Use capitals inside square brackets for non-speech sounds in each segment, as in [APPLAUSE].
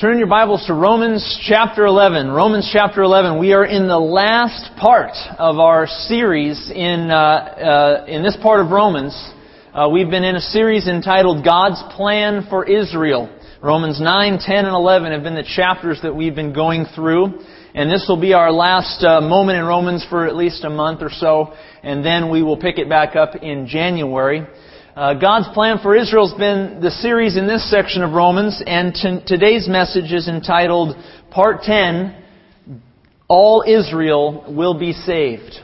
Turn your Bibles to Romans chapter 11. Romans chapter 11. We are in the last part of our series in, uh, uh, in this part of Romans. Uh, we've been in a series entitled God's Plan for Israel. Romans 9, 10, and 11 have been the chapters that we've been going through. And this will be our last uh, moment in Romans for at least a month or so. And then we will pick it back up in January. Uh, God's plan for Israel has been the series in this section of Romans, and t- today's message is entitled Part 10 All Israel Will Be Saved.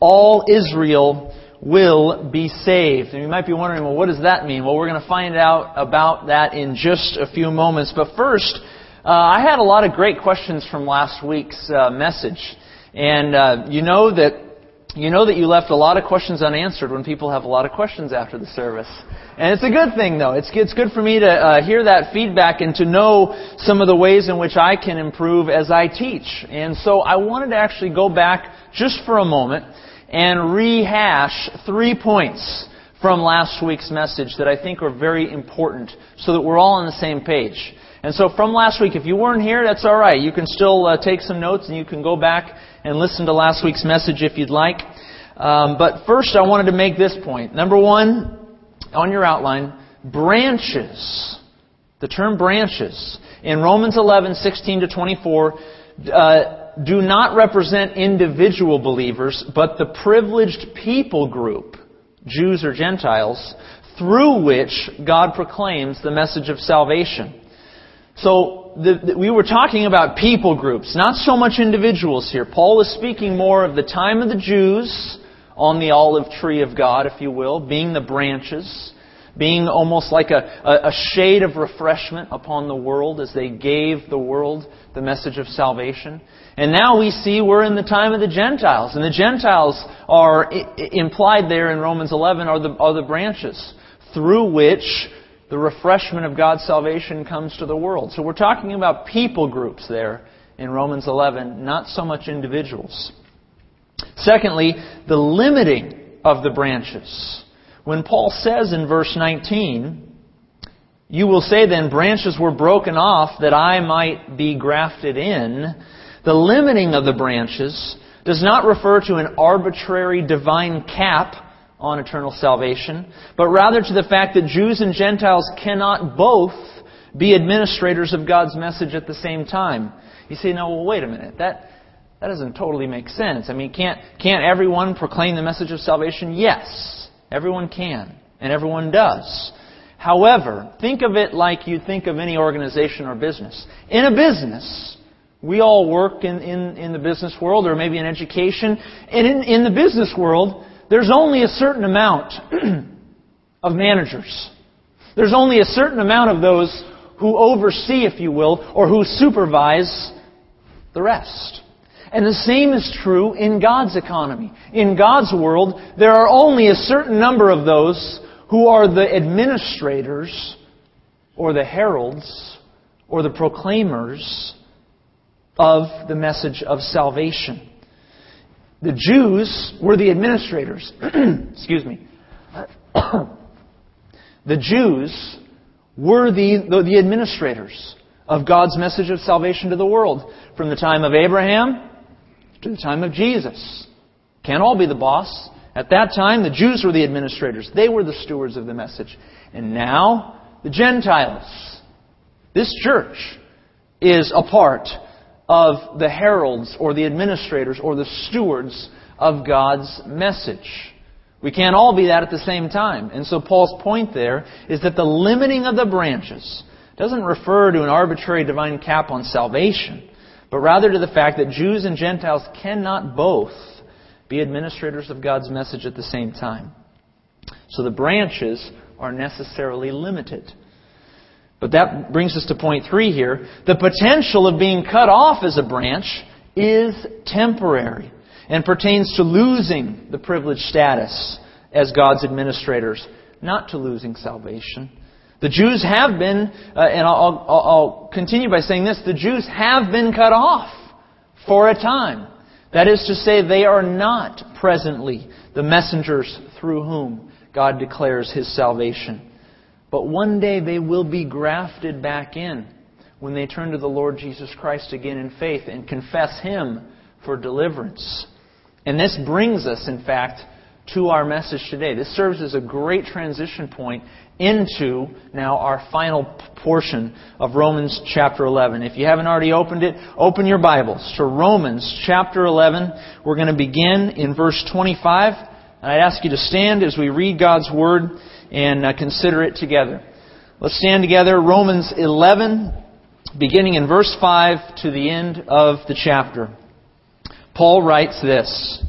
All Israel will be saved. And you might be wondering, well, what does that mean? Well, we're going to find out about that in just a few moments. But first, uh, I had a lot of great questions from last week's uh, message. And uh, you know that you know that you left a lot of questions unanswered when people have a lot of questions after the service. And it's a good thing, though. It's, it's good for me to uh, hear that feedback and to know some of the ways in which I can improve as I teach. And so I wanted to actually go back just for a moment and rehash three points from last week's message that I think are very important so that we're all on the same page. And so from last week, if you weren't here, that's all right. You can still uh, take some notes and you can go back and listen to last week's message if you'd like. Um, but first, I wanted to make this point. Number one, on your outline, branches. The term branches in Romans 11, 16 to 24 uh, do not represent individual believers, but the privileged people group, Jews or Gentiles, through which God proclaims the message of salvation. So the, the, we were talking about people groups, not so much individuals here. Paul is speaking more of the time of the Jews on the olive tree of God, if you will, being the branches, being almost like a, a, a shade of refreshment upon the world as they gave the world the message of salvation. And now we see we're in the time of the Gentiles. And the Gentiles are implied there in Romans 11 are the, are the branches through which the refreshment of God's salvation comes to the world. So we're talking about people groups there in Romans 11, not so much individuals. Secondly, the limiting of the branches. When Paul says in verse 19, you will say then, branches were broken off that I might be grafted in. The limiting of the branches does not refer to an arbitrary divine cap on eternal salvation, but rather to the fact that Jews and Gentiles cannot both be administrators of God's message at the same time. You say, no, well, wait a minute. That, that doesn't totally make sense. I mean, can't, can't everyone proclaim the message of salvation? Yes. Everyone can. And everyone does. However, think of it like you think of any organization or business. In a business, we all work in, in, in the business world or maybe in education. And in, in the business world, there's only a certain amount [CLEARS THROAT] of managers. There's only a certain amount of those who oversee, if you will, or who supervise the rest. And the same is true in God's economy. In God's world, there are only a certain number of those who are the administrators, or the heralds, or the proclaimers of the message of salvation. The Jews were the administrators. [CLEARS THROAT] Excuse me. [CLEARS THROAT] the Jews were the, the, the administrators of God's message of salvation to the world from the time of Abraham to the time of Jesus. Can't all be the boss. At that time, the Jews were the administrators. They were the stewards of the message. And now, the Gentiles. This church is a part of the heralds or the administrators or the stewards of God's message. We can't all be that at the same time. And so Paul's point there is that the limiting of the branches doesn't refer to an arbitrary divine cap on salvation, but rather to the fact that Jews and Gentiles cannot both be administrators of God's message at the same time. So the branches are necessarily limited. But that brings us to point three here. The potential of being cut off as a branch is temporary and pertains to losing the privileged status as God's administrators, not to losing salvation. The Jews have been, uh, and I'll, I'll, I'll continue by saying this, the Jews have been cut off for a time. That is to say, they are not presently the messengers through whom God declares His salvation. But one day they will be grafted back in. when they turn to the Lord Jesus Christ again in faith and confess Him for deliverance. And this brings us, in fact, to our message today. This serves as a great transition point into now our final portion of Romans chapter 11. If you haven't already opened it, open your Bibles to Romans chapter 11. We're going to begin in verse 25. And I'd ask you to stand as we read God's Word and uh, consider it together. Let's stand together. Romans 11, beginning in verse 5 to the end of the chapter. Paul writes this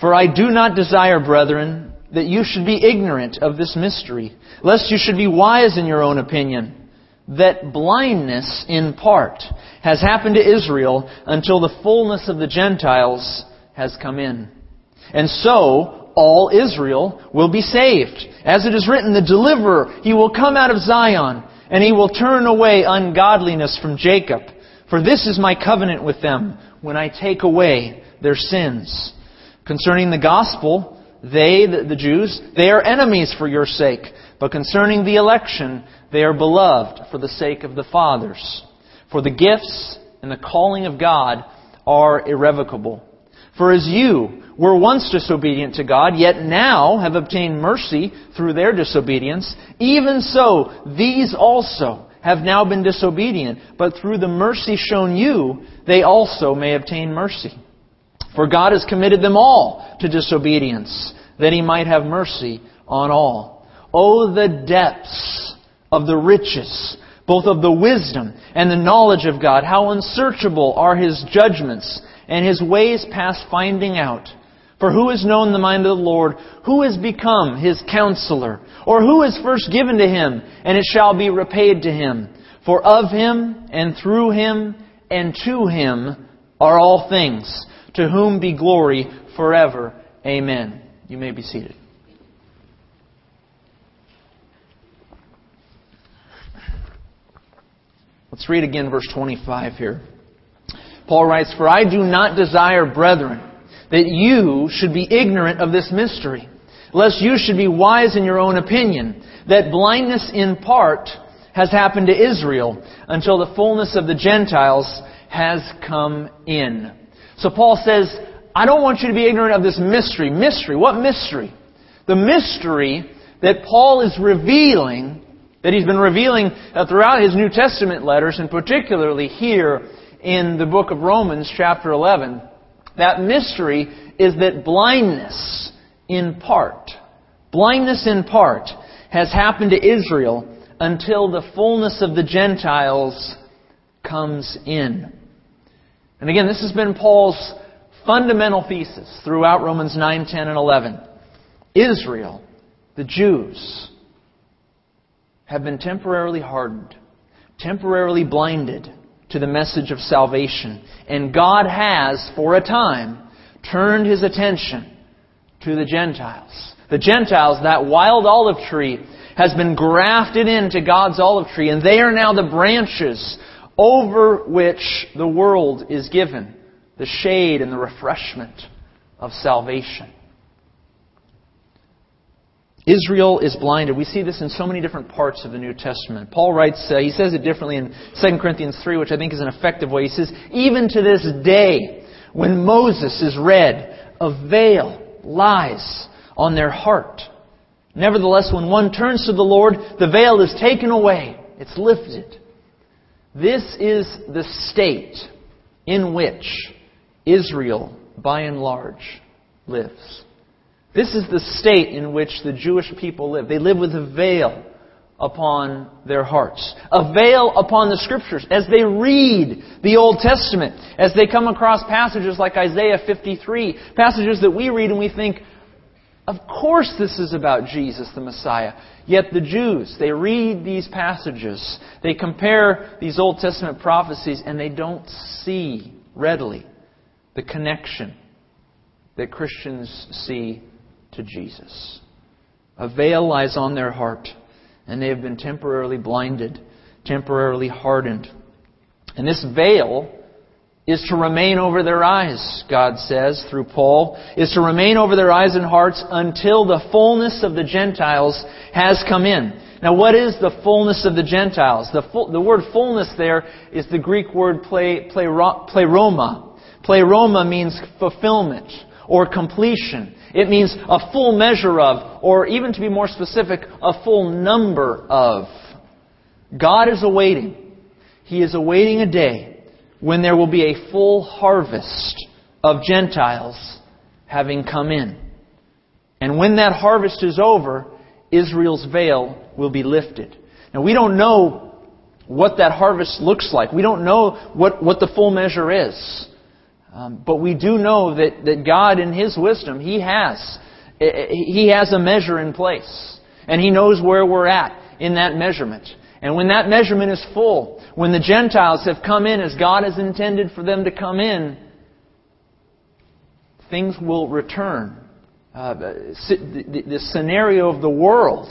For I do not desire, brethren, that you should be ignorant of this mystery, lest you should be wise in your own opinion, that blindness in part has happened to Israel until the fullness of the Gentiles has come in. And so, all Israel will be saved. As it is written, the deliverer, he will come out of Zion, and he will turn away ungodliness from Jacob. For this is my covenant with them when I take away their sins. Concerning the gospel, they, the Jews, they are enemies for your sake. But concerning the election, they are beloved for the sake of the fathers. For the gifts and the calling of God are irrevocable. For as you were once disobedient to God, yet now have obtained mercy through their disobedience, even so these also have now been disobedient, but through the mercy shown you, they also may obtain mercy. For God has committed them all to disobedience, that he might have mercy on all. Oh, the depths of the riches, both of the wisdom and the knowledge of God. How unsearchable are his judgments and his ways past finding out. For who has known the mind of the Lord? Who has become his counselor? Or who is first given to him, and it shall be repaid to him? For of him, and through him, and to him are all things, to whom be glory forever. Amen. You may be seated. Let's read again verse 25 here. Paul writes, For I do not desire, brethren, that you should be ignorant of this mystery, lest you should be wise in your own opinion, that blindness in part has happened to Israel until the fullness of the Gentiles has come in. So Paul says, I don't want you to be ignorant of this mystery. Mystery. What mystery? The mystery that Paul is revealing, that he's been revealing throughout his New Testament letters, and particularly here in the book of Romans, chapter 11, that mystery is that blindness in part, blindness in part, has happened to Israel until the fullness of the Gentiles comes in. And again, this has been Paul's fundamental thesis throughout Romans 9, 10, and 11. Israel, the Jews, have been temporarily hardened, temporarily blinded to the message of salvation. And God has, for a time, turned his attention to the Gentiles. The Gentiles, that wild olive tree, has been grafted into God's olive tree, and they are now the branches over which the world is given the shade and the refreshment of salvation. Israel is blinded. We see this in so many different parts of the New Testament. Paul writes, uh, he says it differently in 2 Corinthians 3, which I think is an effective way. He says, Even to this day, when Moses is read, a veil lies on their heart. Nevertheless, when one turns to the Lord, the veil is taken away. It's lifted. This is the state in which Israel, by and large, lives. This is the state in which the Jewish people live. They live with a veil upon their hearts, a veil upon the Scriptures. As they read the Old Testament, as they come across passages like Isaiah 53, passages that we read and we think, of course this is about Jesus the Messiah. Yet the Jews, they read these passages, they compare these Old Testament prophecies, and they don't see readily the connection that Christians see to Jesus. A veil lies on their heart, and they have been temporarily blinded, temporarily hardened. And this veil is to remain over their eyes, God says through Paul, is to remain over their eyes and hearts until the fullness of the Gentiles has come in. Now, what is the fullness of the Gentiles? The, full, the word fullness there is the Greek word pleroma. Pleroma means fulfillment or completion. It means a full measure of, or even to be more specific, a full number of. God is awaiting. He is awaiting a day when there will be a full harvest of Gentiles having come in. And when that harvest is over, Israel's veil will be lifted. Now, we don't know what that harvest looks like. We don't know what, what the full measure is. Um, but we do know that, that God, in His wisdom, He has, He has a measure in place. And He knows where we're at in that measurement. And when that measurement is full, when the Gentiles have come in as God has intended for them to come in, things will return. Uh, the, the scenario of the world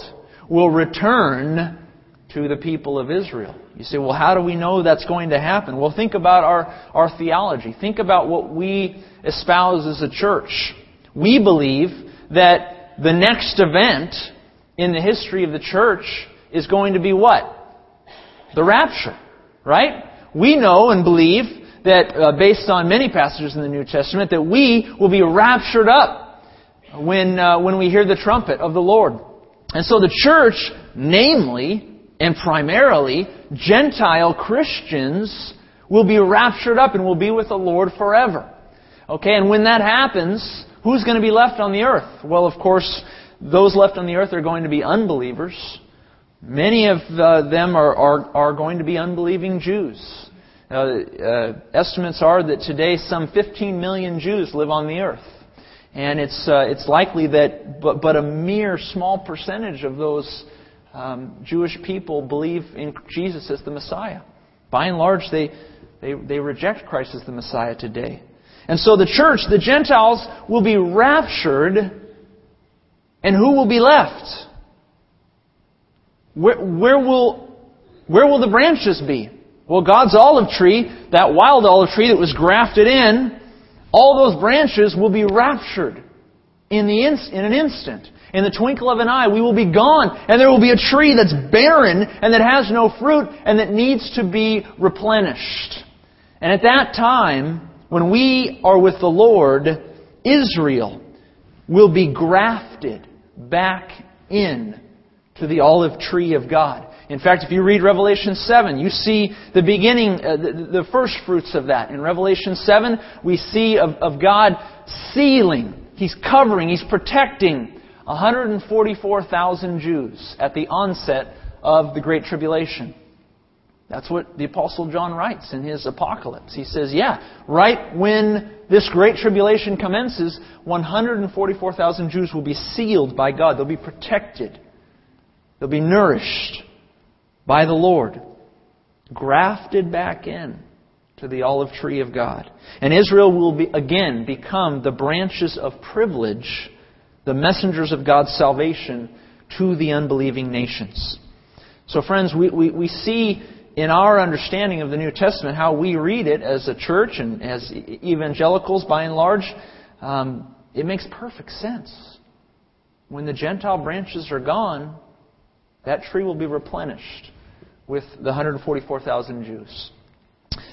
will return to the people of Israel. You say, well, how do we know that's going to happen? Well, think about our, our theology. Think about what we espouse as a church. We believe that the next event in the history of the church is going to be what? The rapture. Right? We know and believe that, uh, based on many passages in the New Testament, that we will be raptured up when, uh, when we hear the trumpet of the Lord. And so the church, namely and primarily Gentile Christians, will be raptured up and will be with the Lord forever. Okay, and when that happens, who's going to be left on the earth? Well, of course, those left on the earth are going to be unbelievers. Many of uh, them are, are, are going to be unbelieving Jews. Uh, uh, estimates are that today some 15 million Jews live on the earth. And it's, uh, it's likely that but, but a mere small percentage of those um, Jewish people believe in Jesus as the Messiah. By and large, they, they, they reject Christ as the Messiah today. And so the church, the Gentiles, will be raptured, and who will be left? Where, where, will, where will the branches be? Well, God's olive tree, that wild olive tree that was grafted in, all those branches will be raptured in, the in, in an instant. In the twinkle of an eye, we will be gone, and there will be a tree that's barren and that has no fruit and that needs to be replenished. And at that time, when we are with the Lord, Israel will be grafted back in to the olive tree of God. In fact, if you read Revelation 7, you see the beginning, uh, the, the, first fruits of that. In Revelation 7, we see of, of God sealing, He's covering, He's protecting 144,000 Jews at the onset of the Great Tribulation. That's what the Apostle John writes in his Apocalypse. He says, yeah, right when this Great Tribulation commences, 144,000 Jews will be sealed by God. They'll be protected. They'll be nourished by the Lord, grafted back in to the olive tree of God. And Israel will be, again become the branches of privilege, the messengers of God's salvation to the unbelieving nations. So, friends, we, we, we see in our understanding of the New Testament how we read it as a church and as evangelicals by and large, um, it makes perfect sense. When the Gentile branches are gone, that tree will be replenished with the 144,000 Jews.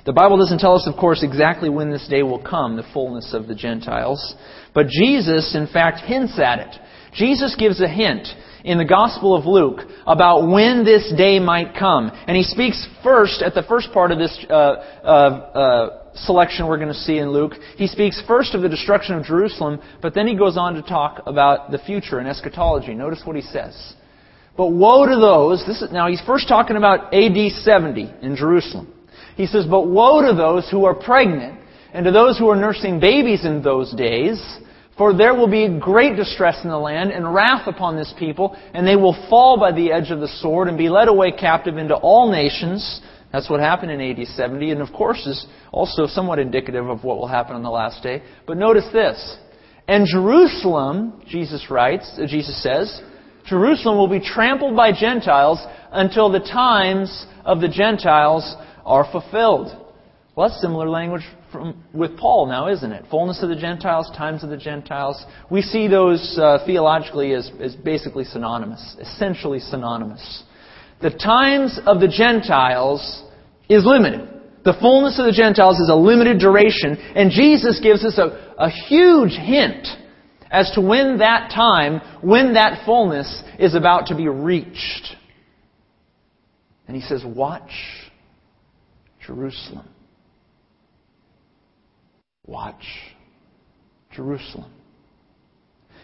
The Bible doesn't tell us, of course, exactly when this day will come, the fullness of the Gentiles. But Jesus, in fact, hints at it. Jesus gives a hint in the Gospel of Luke about when this day might come. And he speaks first, at the first part of this uh, uh, uh, selection we're going to see in Luke, he speaks first of the destruction of Jerusalem, but then he goes on to talk about the future and eschatology. Notice what he says. But woe to those, this is, now he's first talking about AD 70 in Jerusalem. He says, but woe to those who are pregnant and to those who are nursing babies in those days, for there will be great distress in the land and wrath upon this people, and they will fall by the edge of the sword and be led away captive into all nations. That's what happened in AD 70, and of course is also somewhat indicative of what will happen on the last day. But notice this. And Jerusalem, Jesus writes, uh, Jesus says, Jerusalem will be trampled by Gentiles until the times of the Gentiles are fulfilled. Well, that's similar language from, with Paul now, isn't it? Fullness of the Gentiles, times of the Gentiles. We see those uh, theologically as, as basically synonymous, essentially synonymous. The times of the Gentiles is limited. The fullness of the Gentiles is a limited duration, and Jesus gives us a, a huge hint as to when that time, when that fullness is about to be reached. And he says, Watch Jerusalem. Watch Jerusalem.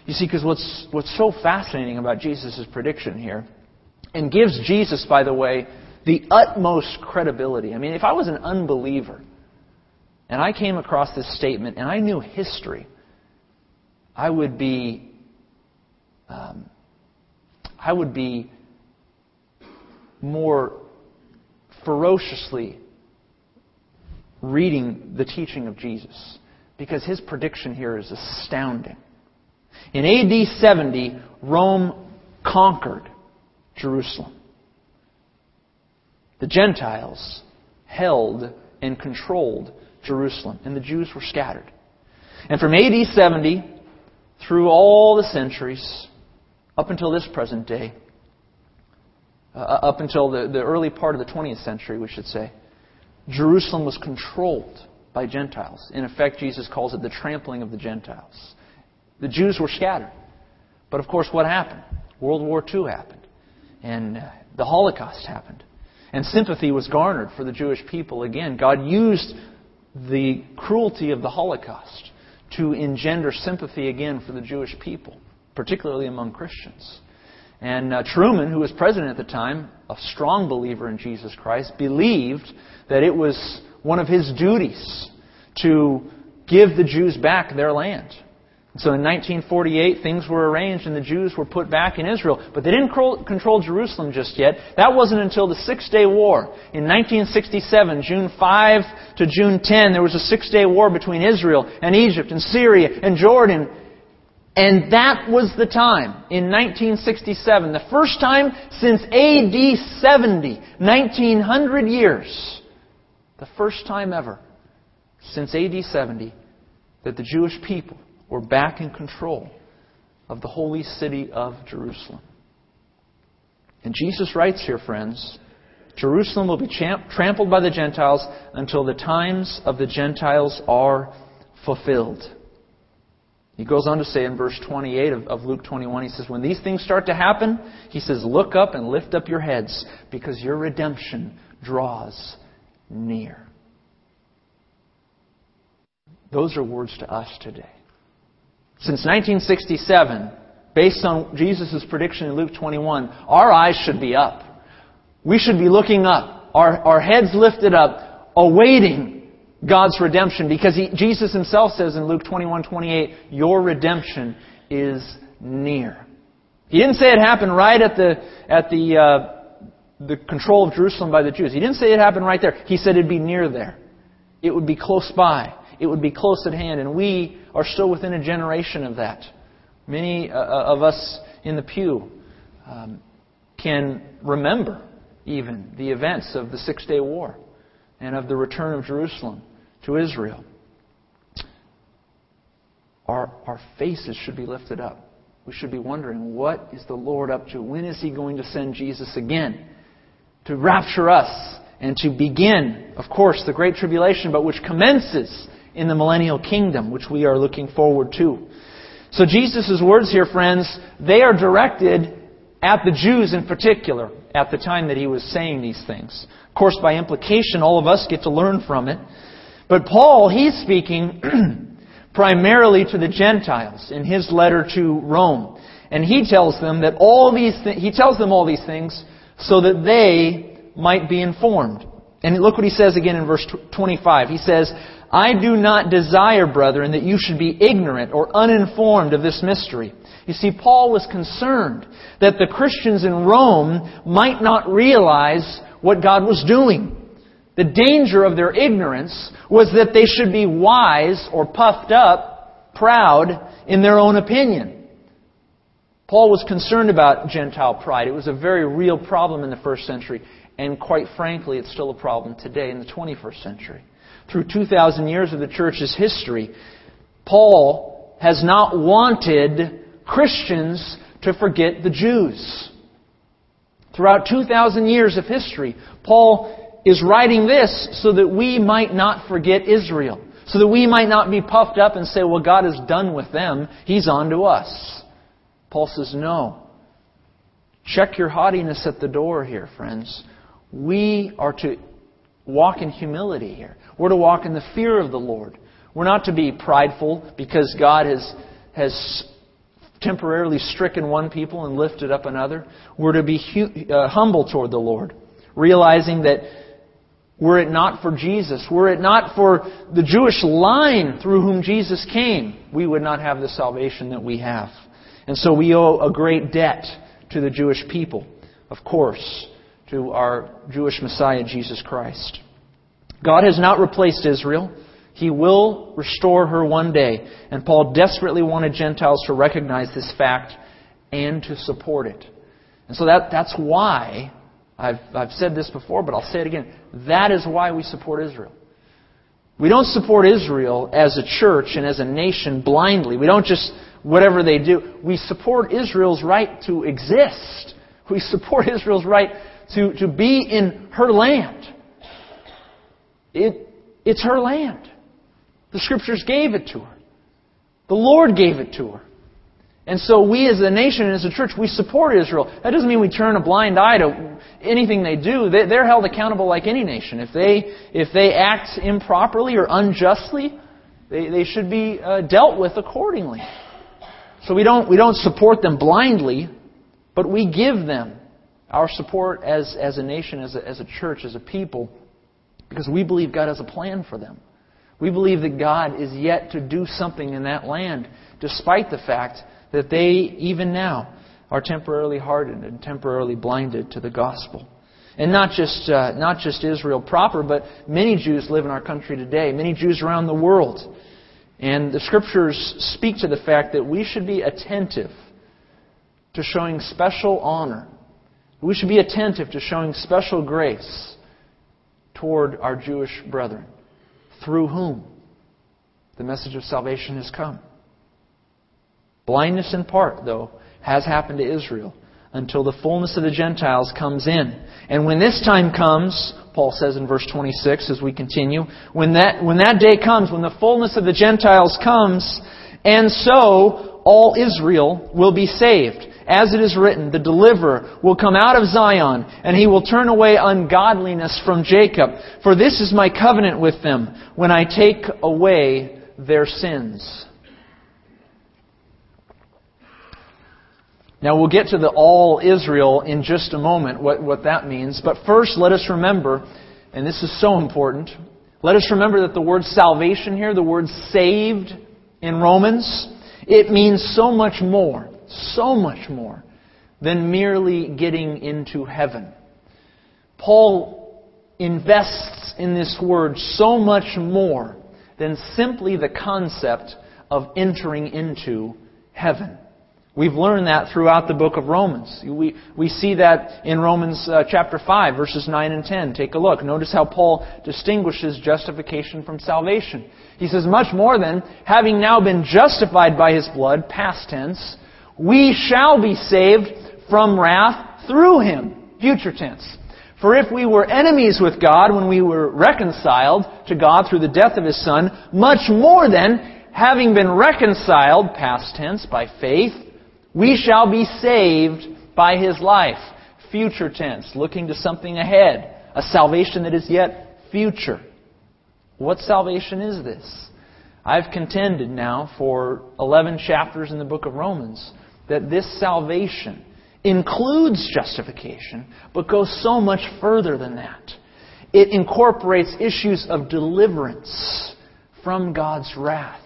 You see, because what's, what's so fascinating about Jesus' prediction here, and gives Jesus, by the way, the utmost credibility. I mean, if I was an unbeliever and I came across this statement and I knew history, I would be, um, I would be more ferociously reading the teaching of Jesus because his prediction here is astounding. In AD 70, Rome conquered Jerusalem. The Gentiles held and controlled Jerusalem, and the Jews were scattered. And from AD 70 through all the centuries, up until this present day, uh, up until the, the early part of the 20th century, we should say, Jerusalem was controlled by Gentiles. In effect, Jesus calls it the trampling of the Gentiles. The Jews were scattered. But of course, what happened? World War II happened. And uh, the Holocaust happened. And sympathy was garnered for the Jewish people again. God used the cruelty of the Holocaust to engender sympathy again for the Jewish people, particularly among Christians. And uh, Truman, who was president at the time, a strong believer in Jesus Christ, believed that it was one of his duties to give the Jews back their land. So in 1948, things were arranged and the Jews were put back in Israel. But they didn't control Jerusalem just yet. That wasn't until the Six Day War. In 1967, June 5 to June 10, there was a Six Day War between Israel and Egypt and Syria and Jordan. And that was the time, in 1967, the first time since AD 70, 1900 years, the first time ever since AD 70 that the Jewish people were back in control of the holy city of Jerusalem. And Jesus writes here, friends, Jerusalem will be trampled by the Gentiles until the times of the Gentiles are fulfilled. He goes on to say in verse 28 of, of, Luke 21, he says, When these things start to happen, he says, Look up and lift up your heads, because your redemption draws near. Those are words to us today. Since 1967, based on Jesus' prediction in Luke 21, our eyes should be up. We should be looking up, our, our heads lifted up, awaiting God's redemption, because he, Jesus himself says in Luke 21, 28, your redemption is near. He didn't say it happened right at the, at the, uh, the control of Jerusalem by the Jews. He didn't say it happened right there. He said it'd be near there. It would be close by it would be close at hand. And we are still within a generation of that. Many uh, uh, of us in the pew um, can remember even the events of the Six Day War and of the return of Jerusalem to Israel. Our, our faces should be lifted up. We should be wondering, what is the Lord up to? When is He going to send Jesus again to rapture us and to begin, of course, the Great Tribulation, but which commences in the millennial kingdom, which we are looking forward to. So Jesus' words here, friends, they are directed at the Jews in particular at the time that he was saying these things. Of course, by implication, all of us get to learn from it. But Paul, he's speaking [CLEARS THROAT] primarily to the Gentiles in his letter to Rome. And he tells them that all these th- he tells them all these things so that they might be informed. And look what he says again in verse 25. He says, I do not desire, brethren, that you should be ignorant or uninformed of this mystery. You see, Paul was concerned that the Christians in Rome might not realize what God was doing. The danger of their ignorance was that they should be wise or puffed up, proud in their own opinion. Paul was concerned about Gentile pride. It was a very real problem in the first century. And quite frankly, it's still a problem today in the 21st century. Through 2,000 years of the church's history, Paul has not wanted Christians to forget the Jews. Throughout 2,000 years of history, Paul is writing this so that we might not forget Israel. So that we might not be puffed up and say, well, God is done with them. He's on to us. Paul says, no. Check your haughtiness at the door here, friends. We are to walk in humility here. We're to walk in the fear of the Lord. We're not to be prideful because God has, has temporarily stricken one people and lifted up another. We're to be hu- uh, humble toward the Lord, realizing that were it not for Jesus, were it not for the Jewish line through whom Jesus came, we would not have the salvation that we have. And so we owe a great debt to the Jewish people, of course, to our Jewish Messiah, Jesus Christ. God has not replaced Israel. He will restore her one day. And Paul desperately wanted Gentiles to recognize this fact and to support it. And so that, that's why I've, I've said this before, but I'll say it again. That is why we support Israel. We don't support Israel as a church and as a nation blindly. We don't just, whatever they do. We support Israel's right to exist. We support [LAUGHS] Israel's right to, to be in her land. It, it's her land. The Scriptures gave it to her. The Lord gave it to her. And so we as a nation and as a church, we support Israel. That doesn't mean we turn a blind eye to anything they do. They're held accountable like any nation. If they, if they act improperly or unjustly, they, they should be uh, dealt with accordingly. So we don't, we don't support them blindly, but we give them our support as, as a nation, as a, as a church, as a people, because we believe God has a plan for them. We believe that God is yet to do something in that land, despite the fact that they, even now, are temporarily hardened and temporarily blinded to the gospel. And not just, uh, not just Israel proper, but many Jews live in our country today, many Jews around the world. And the scriptures speak to the fact that we should be attentive to showing special honor. We should be attentive to showing special grace toward our Jewish brethren, through whom the message of salvation has come. Blindness in part, though, has happened to Israel until the fullness of the Gentiles comes in. And when this time comes, Paul says in verse 26 as we continue, when that, when that day comes, when the fullness of the Gentiles comes, and so all Israel will be saved. As it is written, the deliverer will come out of Zion, and he will turn away ungodliness from Jacob. For this is my covenant with them, when I take away their sins. Now we'll get to the all Israel in just a moment, what, what that means. But first, let us remember, and this is so important, let us remember that the word salvation here, the word saved in Romans, it means so much more, so much more than merely getting into heaven. Paul invests in this word so much more than simply the concept of entering into heaven. We've learned that throughout the book of Romans. We, we see that in Romans uh, chapter 5, verses 9 and 10. Take a look. Notice how Paul distinguishes justification from salvation. He says, Much more than, having now been justified by his blood, past tense, we shall be saved from wrath through him, future tense. For if we were enemies with God when we were reconciled to God through the death of his Son, much more than, having been reconciled, past tense, by faith, we shall be saved by his life. Future tense, looking to something ahead. A salvation that is yet future. What salvation is this? I've contended now for 11 chapters in the book of Romans that this salvation includes justification, but goes so much further than that. It incorporates issues of deliverance from God's wrath,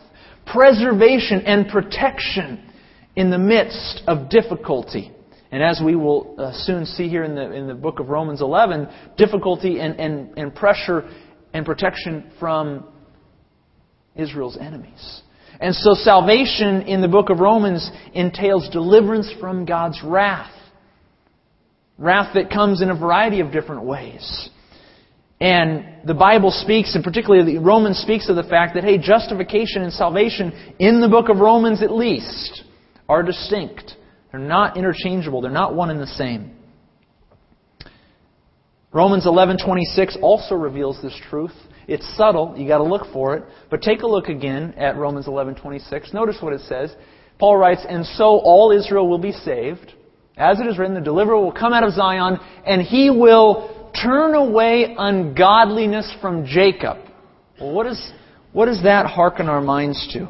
preservation and protection in the midst of difficulty. And as we will uh, soon see here in the, in the book of Romans 11, difficulty and, and, and pressure and protection from Israel's enemies. And so salvation in the book of Romans entails deliverance from God's wrath. Wrath that comes in a variety of different ways. And the Bible speaks, and particularly the Romans speaks of the fact that, hey, justification and salvation, in the book of Romans at least, are distinct. They're not interchangeable. They're not one and the same. Romans 11:26 also reveals this truth. It's subtle, you got to look for it, but take a look again at Romans 11:26. Notice what it says. Paul writes, "And so all Israel will be saved, as it is written, the deliverer will come out of Zion, and he will turn away ungodliness from Jacob." Well, what, is, what does that hearken our minds to?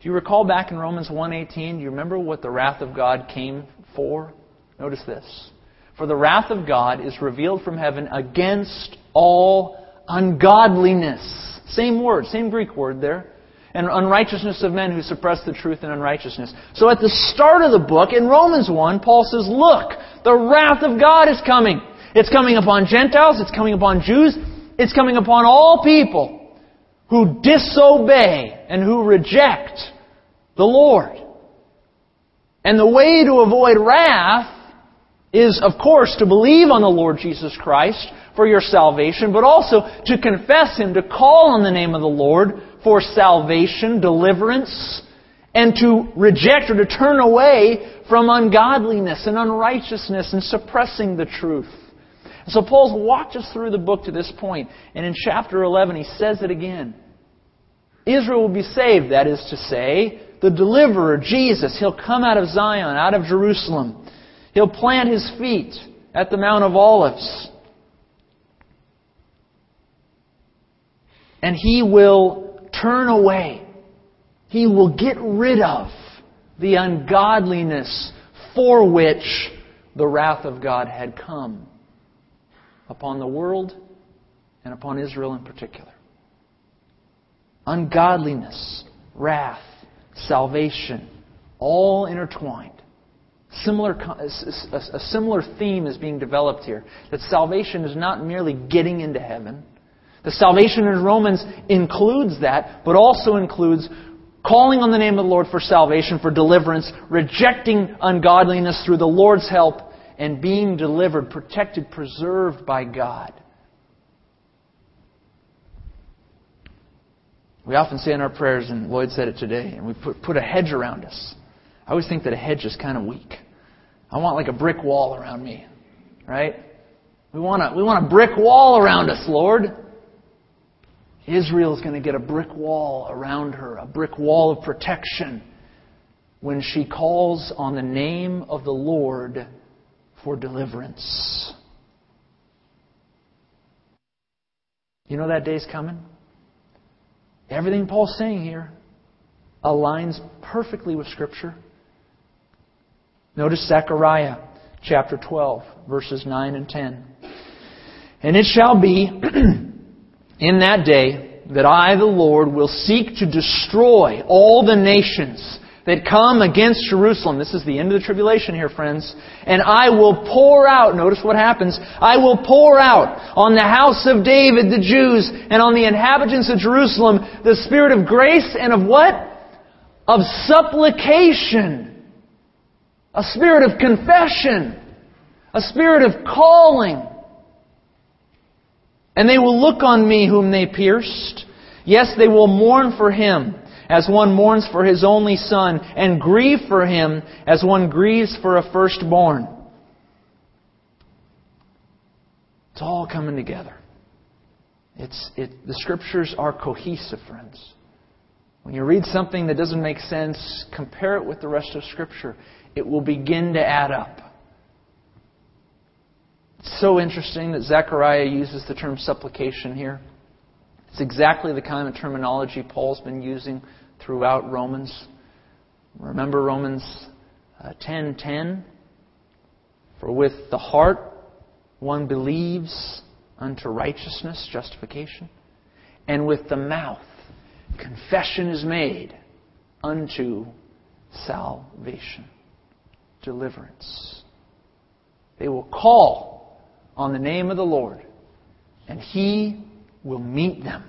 Do you recall back in Romans 1:18, do you remember what the wrath of God came for? Notice this. For the wrath of God is revealed from heaven against all ungodliness. Same word, same Greek word there. And unrighteousness of men who suppress the truth in unrighteousness. So at the start of the book, in Romans 1, Paul says, Look, the wrath of God is coming. It's coming upon Gentiles, it's coming upon Jews, it's coming upon all people who disobey and who reject the Lord. And the way to avoid wrath is, of course, to believe on the Lord Jesus Christ for your salvation, but also to confess Him, to call on the name of the Lord for salvation, deliverance, and to reject or to turn away from ungodliness and unrighteousness and suppressing the truth. So Paul's walked us through the book to this point, and in chapter 11 he says it again. Israel will be saved, that is to say, the deliverer, Jesus, he'll come out of Zion, out of Jerusalem. He'll plant his feet at the Mount of Olives. And he will turn away. He will get rid of the ungodliness for which the wrath of God had come upon the world and upon Israel in particular. Ungodliness, wrath, salvation, all intertwined. Similar, a similar theme is being developed here. That salvation is not merely getting into heaven. The salvation in Romans includes that, but also includes calling on the name of the Lord for salvation, for deliverance, rejecting ungodliness through the Lord's help, and being delivered, protected, preserved by God. We often say in our prayers, and Lloyd said it today, and we put, put a hedge around us. I always think that a hedge is kind of weak. I want like a brick wall around me, right? We want a, we want a brick wall around us, Lord. Israel is going to get a brick wall around her, a brick wall of protection when she calls on the name of the Lord for deliverance. You know that day's coming? Everything Paul's saying here aligns perfectly with Scripture. Notice Zechariah chapter 12, verses 9 and 10. And it shall be [CLEARS THROAT] in that day that I, the Lord, will seek to destroy all the nations that come against Jerusalem. This is the end of the tribulation here, friends. And I will pour out, notice what happens, I will pour out on the house of David, the Jews, and on the inhabitants of Jerusalem, the spirit of grace and of what? Of supplication a spirit of confession, a spirit of calling. And they will look on me whom they pierced. Yes, they will mourn for him as one mourns for his only son, and grieve for him as one grieves for a firstborn. It's all coming together. It's, it, the scriptures are cohesive, friends. When you read something that doesn't make sense, compare it with the rest of Scripture it will begin to add up. It's so interesting that Zechariah uses the term supplication here. It's exactly the kind of terminology Paul's been using throughout Romans. Remember Romans 10:10? Uh, For with the heart one believes unto righteousness, justification, and with the mouth confession is made unto salvation deliverance. They will call on the name of the Lord, and He will meet them.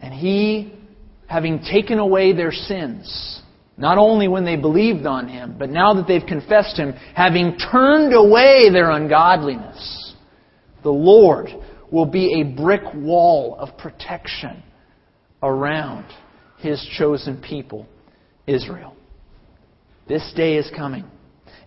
And He, having taken away their sins, Not only when they believed on Him, but now that they've confessed Him, having turned away their ungodliness, the Lord will be a brick wall of protection around His chosen people, Israel. This day is coming.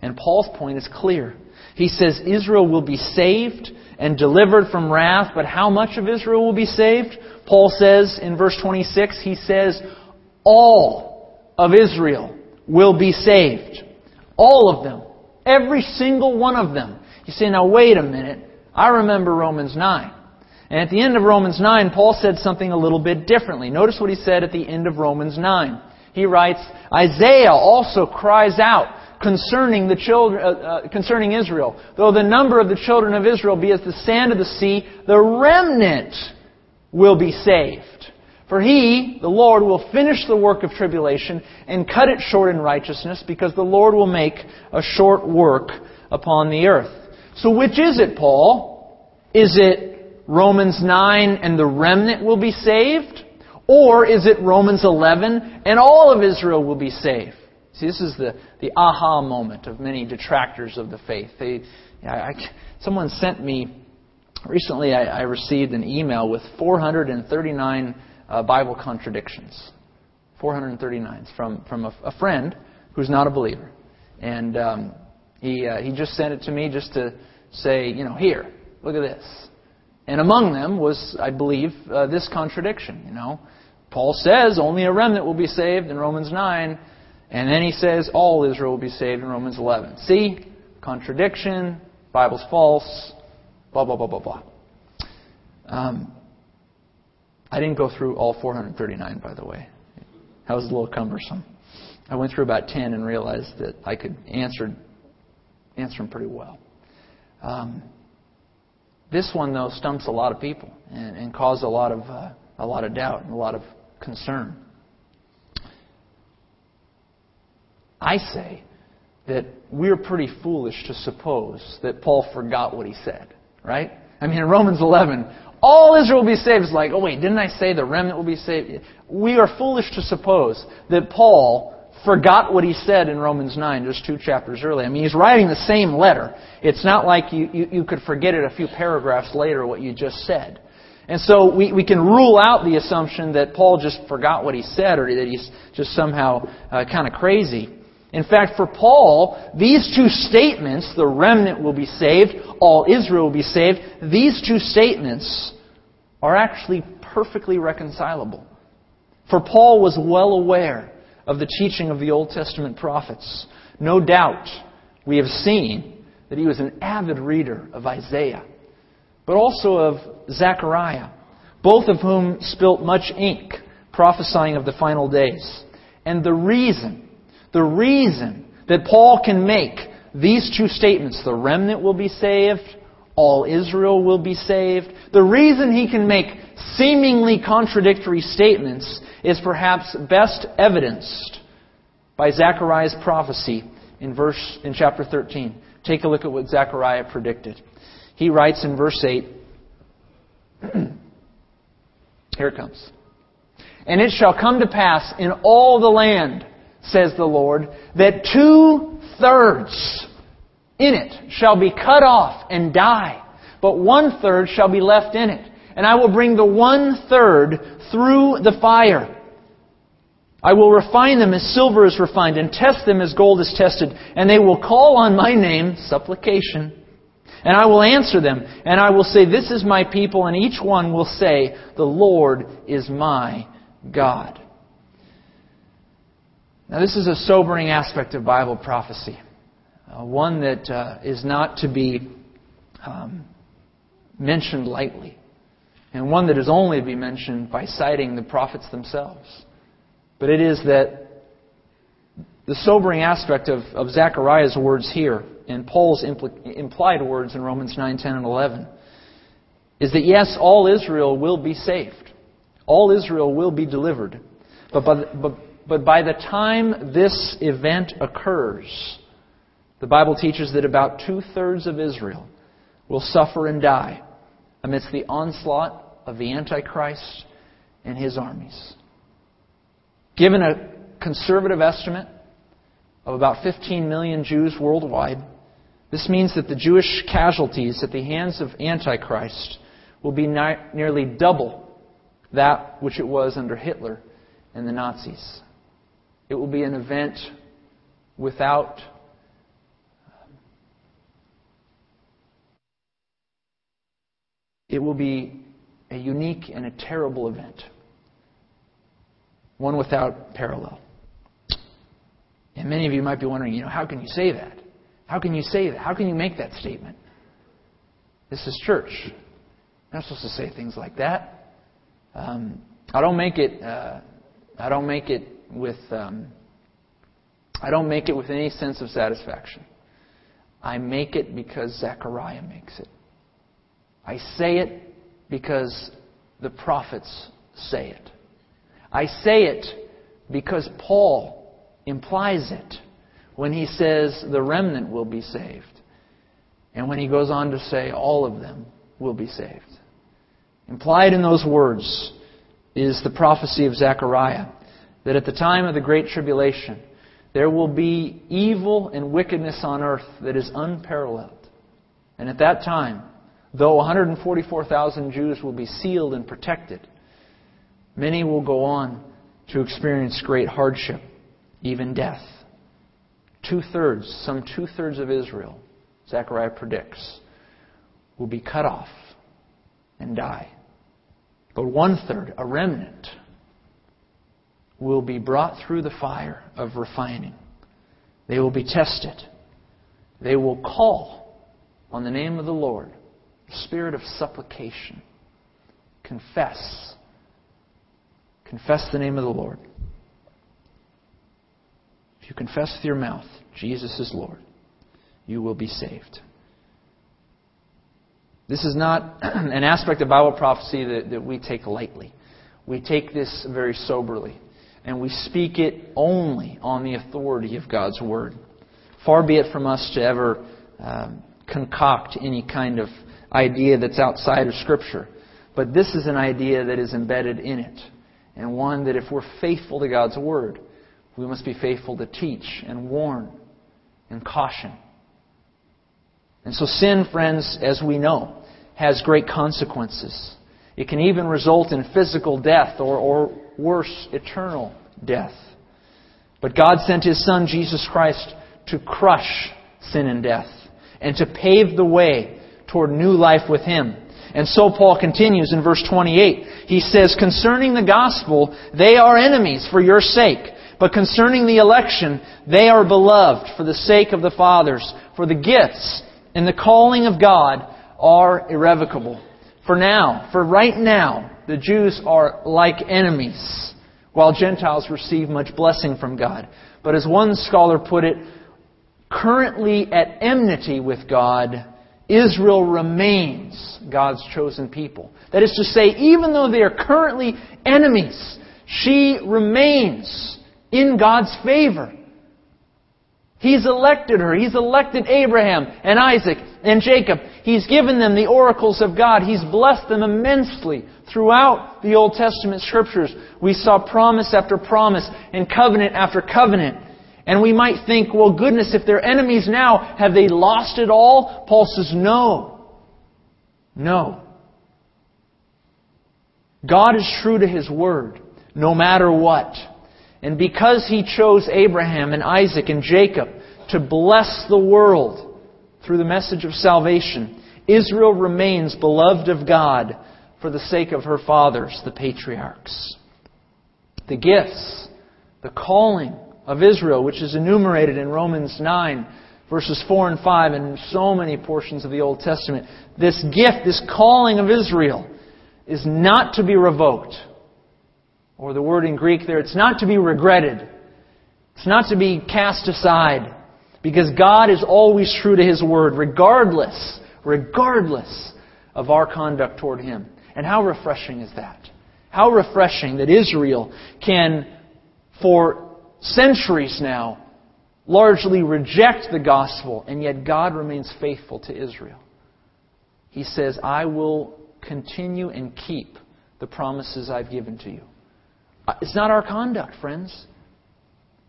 And Paul's point is clear. He says Israel will be saved and delivered from wrath, but how much of Israel will be saved? Paul says in verse 26, he says, all of Israel will be saved. All of them. Every single one of them. You say, now wait a minute. I remember Romans 9. And at the end of Romans 9, Paul said something a little bit differently. Notice what he said at the end of Romans 9. He writes, Isaiah also cries out concerning the children, uh, uh, concerning Israel. Though the number of the children of Israel be as the sand of the sea, the remnant will be saved. For he, the Lord, will finish the work of tribulation and cut it short in righteousness, because the Lord will make a short work upon the earth. So which is it, Paul? Is it Romans 9 and the remnant will be saved? Or is it Romans 11 and all of Israel will be saved? See, this is the, the aha moment of many detractors of the faith. They, I, I, someone sent me, recently I, I, received an email with 439 uh, Bible contradictions. 439 from, from a, a, friend who's not a believer. And um, he, uh, he just sent it to me just to say, you know, here, look at this. And among them was, I believe, uh, this contradiction. You know, Paul says only a remnant will be saved in Romans 9. And then he says all Israel will be saved in Romans 11. See? Contradiction. Bible's false. Blah, blah, blah, blah, blah. Um, I didn't go through all 439, by the way. That was a little cumbersome. I went through about 10 and realized that I could answer, answer them pretty well. Um, this one, though, stumps a lot of people and, and causes a lot of, uh, a lot of doubt and a lot of concern. I say that we're pretty foolish to suppose that Paul forgot what he said, right? I mean, in Romans 11, all Israel will be saved. It's like, oh wait, didn't I say the remnant will be saved? We are foolish to suppose that Paul forgot what he said in Romans 9, just two chapters earlier. I mean, he's writing the same letter. It's not like you, you, you could forget it a few paragraphs later what you just said. And so we, we can rule out the assumption that Paul just forgot what he said or that he's just somehow uh, kind of crazy. In fact, for Paul, these two statements, the remnant will be saved, all Israel will be saved, these two statements are actually perfectly reconcilable. For Paul was well aware of the teaching of the Old Testament prophets. No doubt we have seen that he was an avid reader of Isaiah, but also of Zechariah, both of whom spilt much ink prophesying of the final days. And the reason the reason that Paul can make these two statements, the remnant will be saved, all Israel will be saved, the reason he can make seemingly contradictory statements is perhaps best evidenced by Zechariah's prophecy in verse in chapter 13. Take a look at what Zechariah predicted. He writes in verse 8, [CLEARS THROAT] Here it comes. And it shall come to pass in all the land says the Lord, that two thirds in it shall be cut off and die, but one third shall be left in it. And I will bring the one third through the fire. I will refine them as silver is refined and test them as gold is tested. And they will call on my name, supplication. And I will answer them. And I will say, This is my people. And each one will say, The Lord is my God. Now, this is a sobering aspect of Bible prophecy, uh, one that uh, is not to be um, mentioned lightly, and one that is only to be mentioned by citing the prophets themselves. But it is that the sobering aspect of, of Zechariah's words here and Paul's impl- implied words in Romans 9, 10, and 11 is that yes, all Israel will be saved. All Israel will be delivered. But, by the, but but by the time this event occurs, the Bible teaches that about two thirds of Israel will suffer and die amidst the onslaught of the Antichrist and his armies. Given a conservative estimate of about 15 million Jews worldwide. This means that the Jewish casualties at the hands of Antichrist will be nearly double that which it was under Hitler and the Nazis. It will be an event without it will be a unique and a terrible event, one without parallel. And many of you might be wondering, you know, how can you say that? How can you say that? How can you make that statement? This is church. You're not supposed to say things like that. Um, I don't make it. Uh, I don't make it with. Um, I don't make it with any sense of satisfaction. I make it because Zechariah makes it. I say it because the prophets say it. I say it because Paul implies it when he says the remnant will be saved. And when he goes on to say all of them will be saved. Implied in those words is the prophecy of Zechariah that at the time of the Great Tribulation, there will be evil and wickedness on earth that is unparalleled. And at that time, Though 144,000 Jews will be sealed and protected, many will go on to experience great hardship, even death. Two thirds, some two thirds of Israel, Zechariah predicts, will be cut off and die. But one third, a remnant, will be brought through the fire of refining. They will be tested. They will call on the name of the Lord spirit of supplication. Confess. Confess the name of the Lord. If you confess with your mouth, Jesus is Lord, you will be saved. This is not [CLEARS THROAT] an aspect of Bible prophecy that, that we take lightly. We take this very soberly, and we speak it only on the authority of God's Word. Far be it from us to ever um, concoct any kind of idea that's outside of Scripture. But this is an idea that is embedded in it, and one that if we're faithful to God's Word, we must be faithful to teach and warn and caution. And so, sin, friends, as we know, has great consequences. It can even result in physical death or, or worse, eternal death. But God sent His Son, Jesus Christ, to crush sin and death and to pave the way toward new life with Him. And so Paul continues in verse 28. He says, Concerning the gospel, they are enemies for your sake. But concerning the election, they are beloved for the sake of the fathers. For the gifts and the calling of God are irrevocable. For now, for right now, the Jews are like enemies, while Gentiles receive much blessing from God. But as one scholar put it, currently at enmity with God, Israel remains God's chosen people. That is to say, even though they are currently enemies, she remains in God's favor. He's elected her. He's elected Abraham and Isaac and Jacob. He's given them the oracles of God. He's blessed them immensely throughout the Old Testament scriptures. We saw promise after promise and covenant after covenant. And we might think, well, goodness, if they're enemies now, have they lost it all? Paul says, no. No. God is true to His Word, no matter what. And because He chose Abraham and Isaac and Jacob to bless the world through the message of salvation, Israel remains beloved of God for the sake of her fathers, the patriarchs. The gifts, the calling, of Israel, which is enumerated in Romans 9, verses 4 and 5, and so many portions of the Old Testament. This gift, this calling of Israel, is not to be revoked. Or the word in Greek there, it's not to be regretted. It's not to be cast aside. Because God is always true to His word, regardless, regardless of our conduct toward Him. And how refreshing is that? How refreshing that Israel can, for centuries now, largely reject the gospel, and yet God remains faithful to Israel. He says, I will continue and keep the promises I've given to you. Uh, it's not our conduct, friends.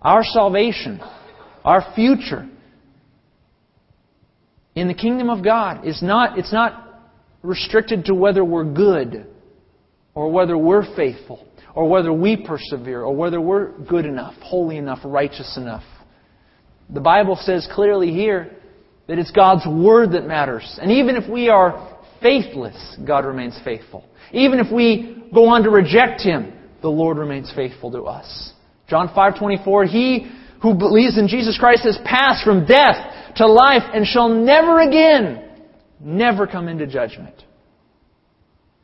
Our salvation, our future in the kingdom of God is not, it's not restricted to whether we're good or whether we're faithful or whether we persevere or whether we're good enough, holy enough, righteous enough. The Bible says clearly here that it's God's Word that matters. And even if we are faithless, God remains faithful. Even if we go on to reject Him, the Lord remains faithful to us. John 5:24 He who believes in Jesus Christ has passed from death to life and shall never again never come into judgment.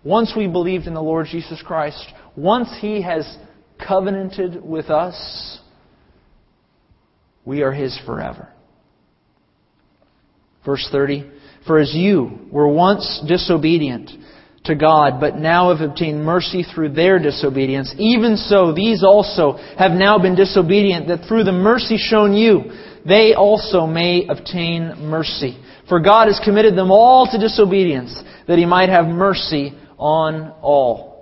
Once we believed in the Lord Jesus Christ, once He has covenanted with us, we are His forever. Verse 30 For as you were once disobedient to God, but now have obtained mercy through their disobedience, even so these also have now been disobedient, that through the mercy shown you, they also may obtain mercy. For God has committed them all to disobedience, that He might have mercy on all.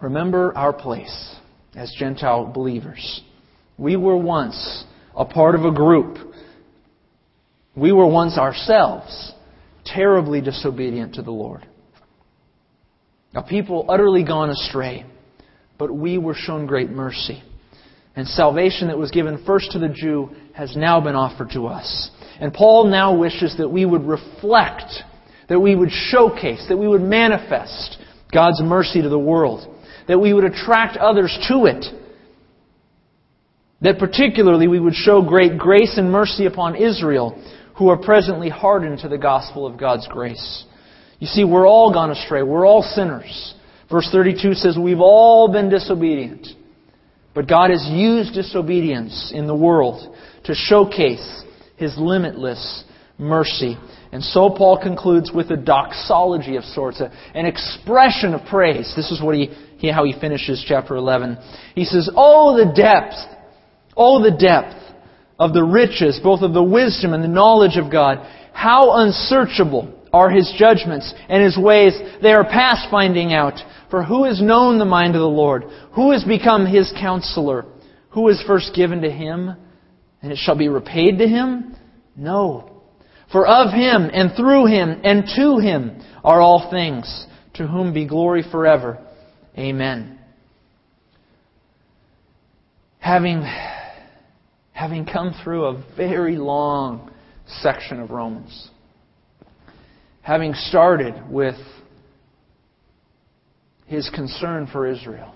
Remember our place as Gentile believers. We were once a part of a group. We were once ourselves terribly disobedient to the Lord. A people utterly gone astray, but we were shown great mercy. And salvation that was given first to the Jew has now been offered to us. And Paul now wishes that we would reflect, that we would showcase, that we would manifest God's mercy to the world, that we would attract others to it that particularly we would show great grace and mercy upon Israel, who are presently hardened to the gospel of God's grace. You see, we're all gone astray. We're all sinners. Verse 32 says, We've all been disobedient. But God has used disobedience in the world to showcase His limitless mercy. And so Paul concludes with a doxology of sorts, an expression of praise. This is what he, how he finishes chapter 11. He says, Oh, the depth Oh, the depth of the riches, both of the wisdom and the knowledge of God. How unsearchable are His judgments and His ways. They are past finding out. For who has known the mind of the Lord? Who has become His counselor? Who is first given to Him, and it shall be repaid to Him? No. For of Him, and through Him, and to Him are all things, to whom be glory forever. Amen. Having having come through a very long section of Romans, having started with his concern for Israel,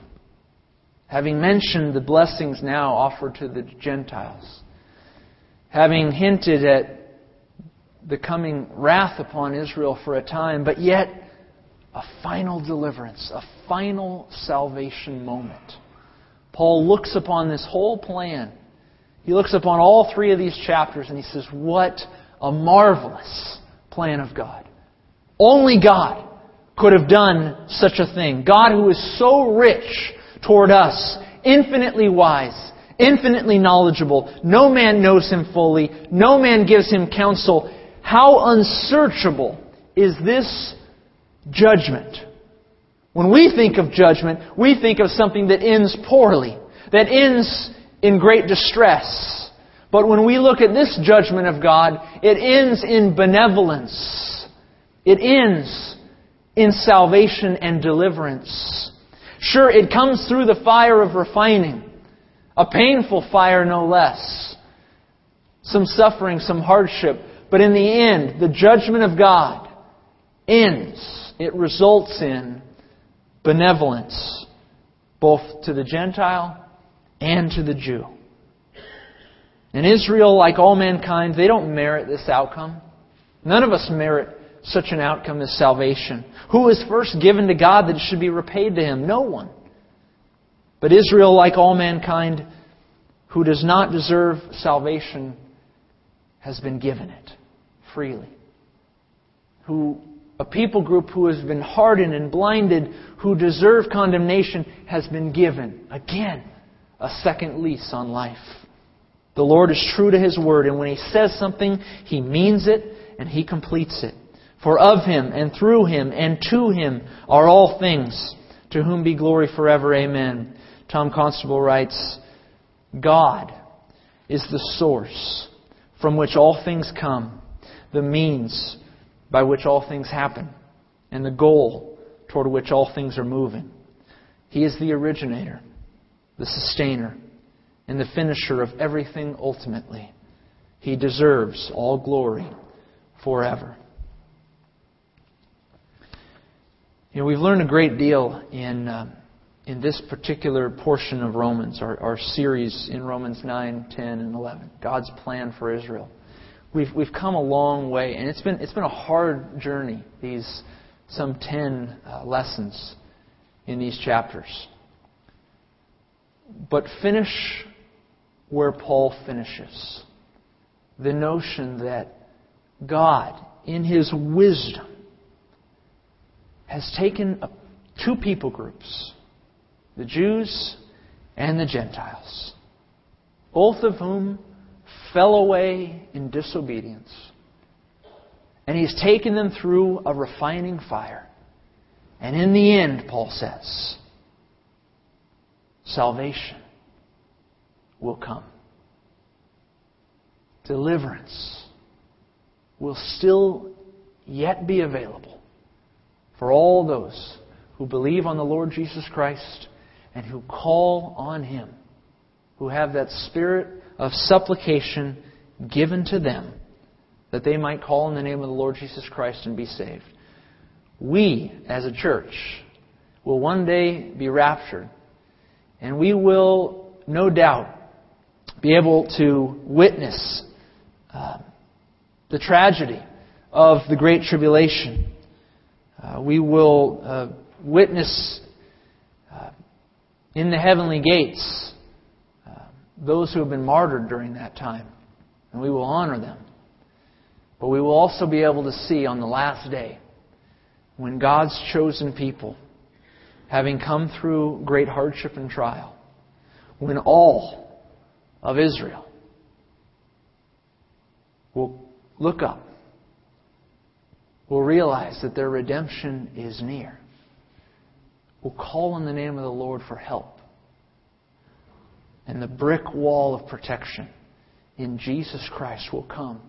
having mentioned the blessings now offered to the Gentiles, having hinted at the coming wrath upon Israel for a time, but yet a final deliverance, a final salvation moment. Paul looks upon this whole plan he looks upon all three of these chapters and he says, What a marvelous plan of God. Only God could have done such a thing. God who is so rich toward us, infinitely wise, infinitely knowledgeable. No man knows him fully. No man gives him counsel. How unsearchable is this judgment? When we think of judgment, we think of something that ends poorly, that ends in great distress. But when we look at this judgment of God, it ends in benevolence. It ends in salvation and deliverance. Sure, it comes through the fire of refining. A painful fire, no less. Some suffering, some hardship. But in the end, the judgment of God ends. It results in benevolence, both to the Gentile and to the Jew. And Israel, like all mankind, they don't merit this outcome. None of us merit such an outcome as salvation. Who was first given to God that it should be repaid to him? No one. But Israel, like all mankind, who does not deserve salvation, has been given it freely. Who a people group who has been hardened and blinded, who deserve condemnation, has been given again a second lease on life. The Lord is true to His word, and when He says something, He means it and He completes it. For of Him and through Him and to Him are all things, to whom be glory forever. Amen. Tom Constable writes God is the source from which all things come, the means by which all things happen, and the goal toward which all things are moving. He is the originator, the sustainer, and the finisher of everything ultimately. He deserves all glory forever. You know, we've learned a great deal in, uh, in this particular portion of Romans, our, our series in Romans 9, 10, and 11, God's plan for Israel. We've, we've come a long way, and it's been, it's been a hard journey, these some 10 uh, lessons in these chapters. But finish where Paul finishes the notion that God, in His wisdom, has taken two people groups, the Jews and the Gentiles, both of whom fell away in disobedience. And He's taken them through a refining fire. And in the end, Paul says, salvation will come. Deliverance will still yet be available for all those who believe on the Lord Jesus Christ and who call on Him, who have that spirit of supplication given to them that they might call in the name of the Lord Jesus Christ and be saved. We, as a church, will one day be raptured, and we will, no doubt, be able to witness uh, the tragedy of the Great Tribulation. Uh, we will uh, witness uh, in the heavenly gates uh, those who have been martyred during that time, and we will honor them. But we will also be able to see on the last day when God's chosen people, having come through great hardship and trial, when all of Israel will look up, will realize that their redemption is near, will call on the name of the Lord for help, and the brick wall of protection in Jesus Christ will come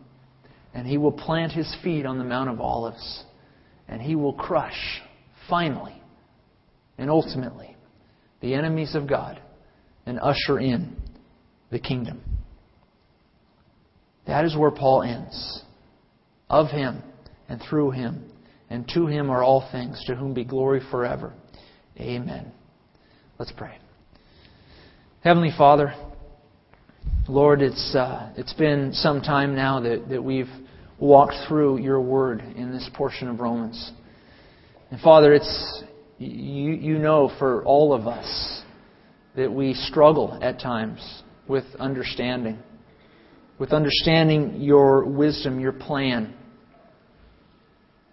and he will plant his feet on the Mount of Olives, and he will crush, finally and ultimately, the enemies of God and usher in the kingdom. That is where Paul ends. Of him and through him and to him are all things, to whom be glory forever. Amen. Let's pray. Heavenly Father, Lord, it's, uh, it's been some time now that, that we've walked through your word in this portion of Romans. And Father, it's, you, you know for all of us that we struggle at times with understanding, with understanding your wisdom, your plan,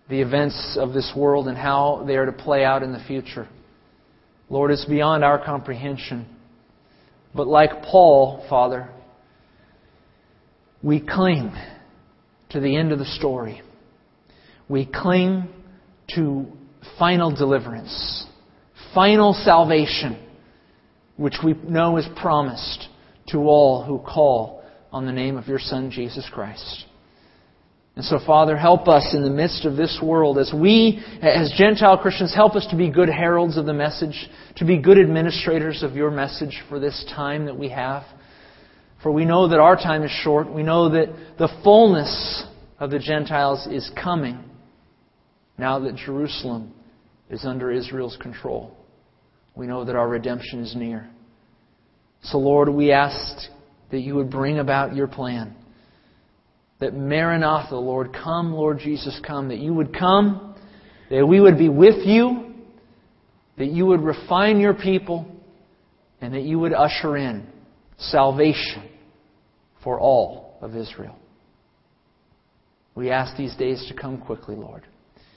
the events of this world and how they are to play out in the future. Lord, it's beyond our comprehension. But like Paul, Father, we cling to the end of the story. We cling to final deliverance, final salvation, which we know is promised to all who call on the name of your Son, Jesus Christ. And so, Father, help us in the midst of this world as we, as Gentile Christians, help us to be good heralds of the message, to be good administrators of your message for this time that we have. For we know that our time is short. We know that the fullness of the Gentiles is coming now that Jerusalem is under Israel's control. We know that our redemption is near. So, Lord, we ask that you would bring about your plan. That Maranatha, Lord, come, Lord Jesus, come. That you would come, that we would be with you, that you would refine your people, and that you would usher in salvation for all of Israel. We ask these days to come quickly, Lord.